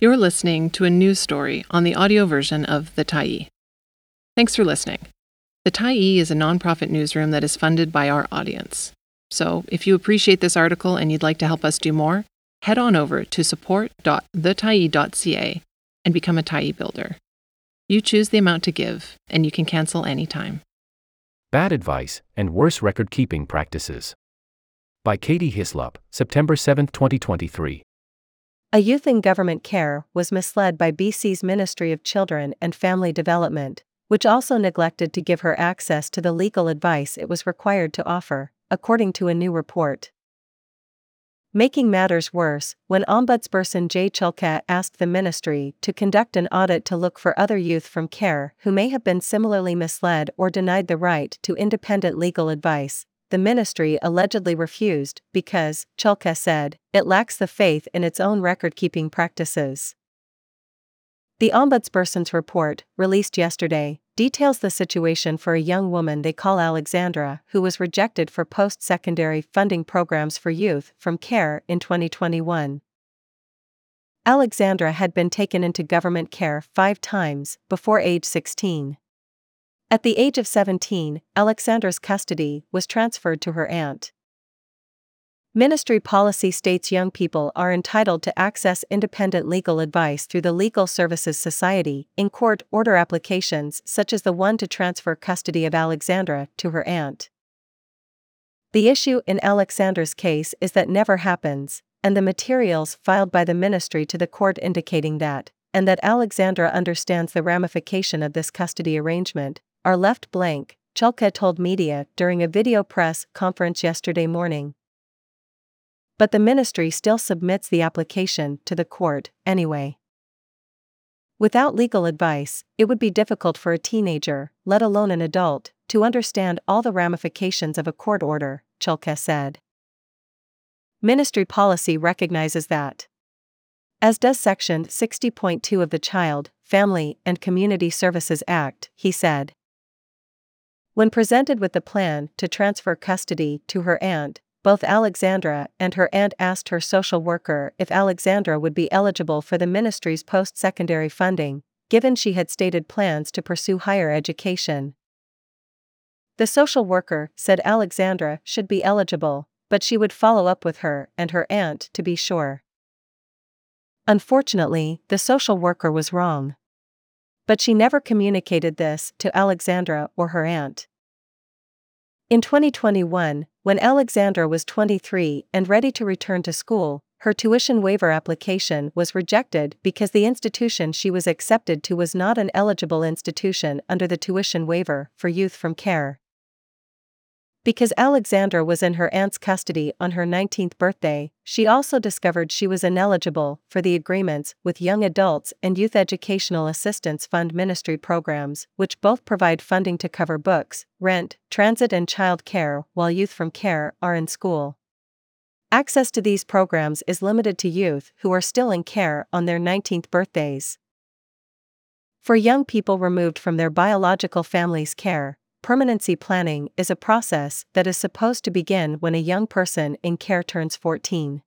You're listening to a news story on the audio version of The Tyee. Thanks for listening. The Tyee is a nonprofit newsroom that is funded by our audience. So, if you appreciate this article and you'd like to help us do more, head on over to support.thetyee.ca and become a Tyee builder. You choose the amount to give, and you can cancel anytime. Bad Advice and Worse Record Keeping Practices. By Katie Hyslop, September 7, 2023. A youth in government care was misled by BC's Ministry of Children and Family Development, which also neglected to give her access to the legal advice it was required to offer, according to a new report. Making matters worse, when Ombudsperson Jay Chalke asked the ministry to conduct an audit to look for other youth from care who may have been similarly misled or denied the right to independent legal advice, the ministry allegedly refused because, Chalke said, it lacks the faith in its own record keeping practices. The Ombudsperson's report, released yesterday, details the situation for a young woman they call Alexandra who was rejected for post secondary funding programs for youth from care in 2021. Alexandra had been taken into government care five times before age 16. At the age of 17, Alexandra's custody was transferred to her aunt. Ministry policy states young people are entitled to access independent legal advice through the Legal Services Society in court order applications such as the one to transfer custody of Alexandra to her aunt. The issue in Alexandra's case is that never happens, and the materials filed by the ministry to the court indicating that, and that Alexandra understands the ramification of this custody arrangement, are left blank, Chalke told media during a video press conference yesterday morning. But the ministry still submits the application to the court, anyway. Without legal advice, it would be difficult for a teenager, let alone an adult, to understand all the ramifications of a court order, Chalke said. Ministry policy recognizes that. As does Section 60.2 of the Child, Family, and Community Services Act, he said. When presented with the plan to transfer custody to her aunt, both Alexandra and her aunt asked her social worker if Alexandra would be eligible for the ministry's post secondary funding, given she had stated plans to pursue higher education. The social worker said Alexandra should be eligible, but she would follow up with her and her aunt to be sure. Unfortunately, the social worker was wrong. But she never communicated this to Alexandra or her aunt. In 2021, when Alexandra was 23 and ready to return to school, her tuition waiver application was rejected because the institution she was accepted to was not an eligible institution under the tuition waiver for youth from care. Because Alexandra was in her aunt's custody on her 19th birthday, she also discovered she was ineligible for the agreements with Young Adults and Youth Educational Assistance Fund ministry programs, which both provide funding to cover books, rent, transit, and child care while youth from care are in school. Access to these programs is limited to youth who are still in care on their 19th birthdays. For young people removed from their biological family's care, permanency planning is a process that is supposed to begin when a young person in care turns 14.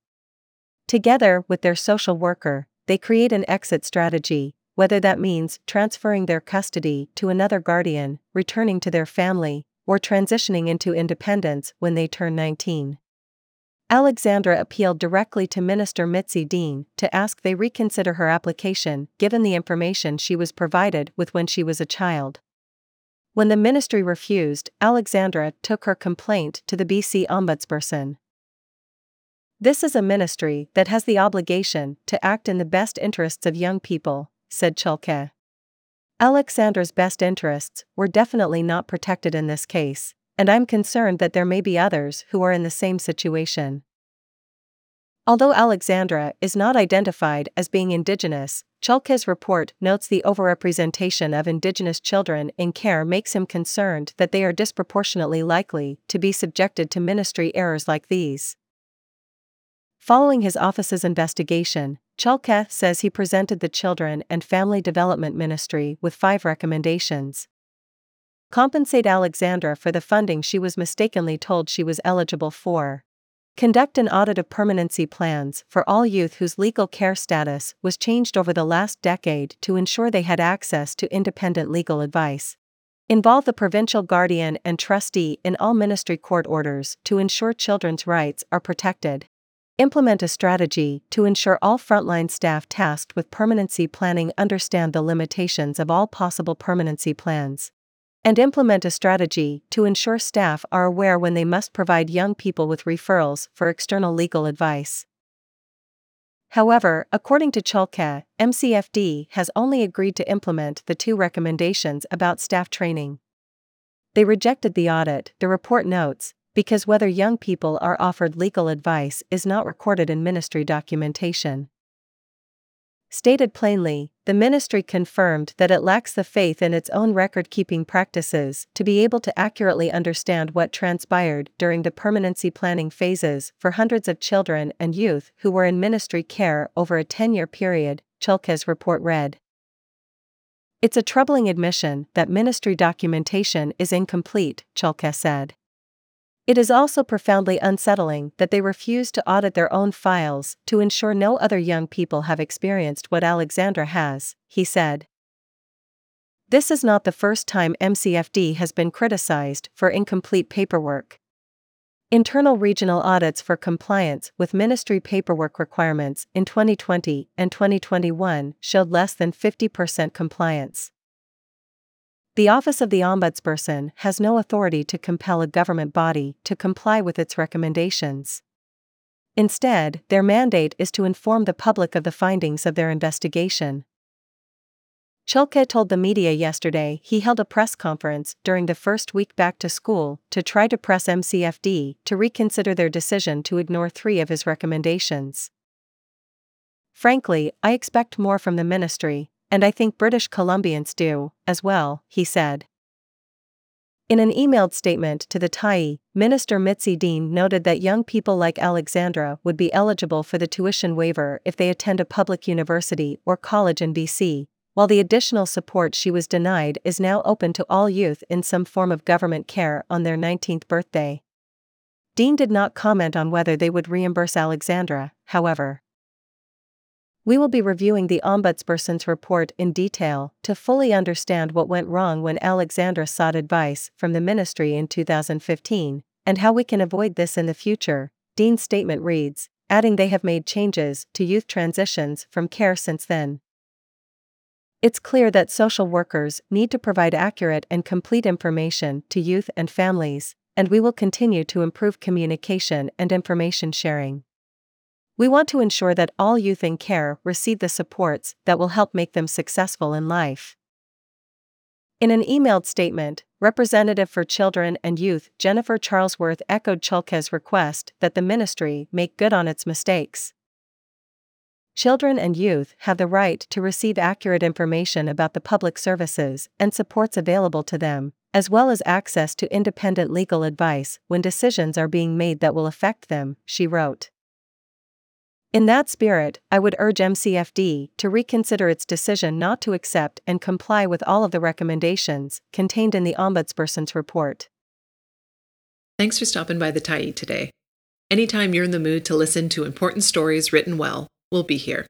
Together with their social worker, they create an exit strategy, whether that means transferring their custody to another guardian, returning to their family, or transitioning into independence when they turn 19. Alexandra appealed directly to Minister Mitzi Dean to ask they reconsider her application given the information she was provided with when she was a child. When the ministry refused, Alexandra took her complaint to the BC Ombudsperson. This is a ministry that has the obligation to act in the best interests of young people, said Chalke. Alexandra's best interests were definitely not protected in this case, and I'm concerned that there may be others who are in the same situation. Although Alexandra is not identified as being Indigenous, Chalke's report notes the overrepresentation of Indigenous children in care makes him concerned that they are disproportionately likely to be subjected to ministry errors like these. Following his office's investigation, Chalke says he presented the Children and Family Development Ministry with five recommendations. Compensate Alexandra for the funding she was mistakenly told she was eligible for. Conduct an audit of permanency plans for all youth whose legal care status was changed over the last decade to ensure they had access to independent legal advice. Involve the provincial guardian and trustee in all ministry court orders to ensure children's rights are protected. Implement a strategy to ensure all frontline staff tasked with permanency planning understand the limitations of all possible permanency plans and implement a strategy to ensure staff are aware when they must provide young people with referrals for external legal advice. However, according to Chalke, MCFD has only agreed to implement the two recommendations about staff training. They rejected the audit, the report notes, because whether young people are offered legal advice is not recorded in ministry documentation. Stated plainly, the ministry confirmed that it lacks the faith in its own record keeping practices to be able to accurately understand what transpired during the permanency planning phases for hundreds of children and youth who were in ministry care over a 10 year period, Chalke's report read. It's a troubling admission that ministry documentation is incomplete, Chalke said. It is also profoundly unsettling that they refuse to audit their own files to ensure no other young people have experienced what Alexandra has, he said. This is not the first time MCFD has been criticized for incomplete paperwork. Internal regional audits for compliance with ministry paperwork requirements in 2020 and 2021 showed less than 50% compliance. The Office of the Ombudsperson has no authority to compel a government body to comply with its recommendations. Instead, their mandate is to inform the public of the findings of their investigation. Chalke told the media yesterday he held a press conference during the first week back to school to try to press MCFD to reconsider their decision to ignore three of his recommendations. Frankly, I expect more from the ministry, and I think British Columbians do, as well, he said. In an emailed statement to the Tyee, Minister Mitzi Dean noted that young people like Alexandra would be eligible for the tuition waiver if they attend a public university or college in BC, while the additional support she was denied is now open to all youth in some form of government care on their 19th birthday. Dean did not comment on whether they would reimburse Alexandra, however. We will be reviewing the Ombudsperson's report in detail to fully understand what went wrong when Alexandra sought advice from the ministry in 2015, and how we can avoid this in the future. Dean's statement reads, adding they have made changes to youth transitions from care since then. It's clear that social workers need to provide accurate and complete information to youth and families, and we will continue to improve communication and information sharing. We want to ensure that all youth in care receive the supports that will help make them successful in life. In an emailed statement, Representative for Children and Youth Jennifer Charlesworth echoed Chalke's request that the ministry make good on its mistakes. Children and youth have the right to receive accurate information about the public services and supports available to them, as well as access to independent legal advice when decisions are being made that will affect them, she wrote. In that spirit, I would urge MCFD to reconsider its decision not to accept and comply with all of the recommendations contained in the Ombudsperson's report. Thanks for stopping by the Tyee today. Anytime you're in the mood to listen to important stories written well, we'll be here.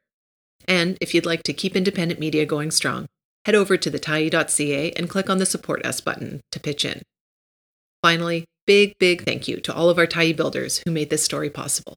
And if you'd like to keep independent media going strong, head over to thetyee.ca and click on the Support Us button to pitch in. Finally, big, big thank you to all of our Tyee builders who made this story possible.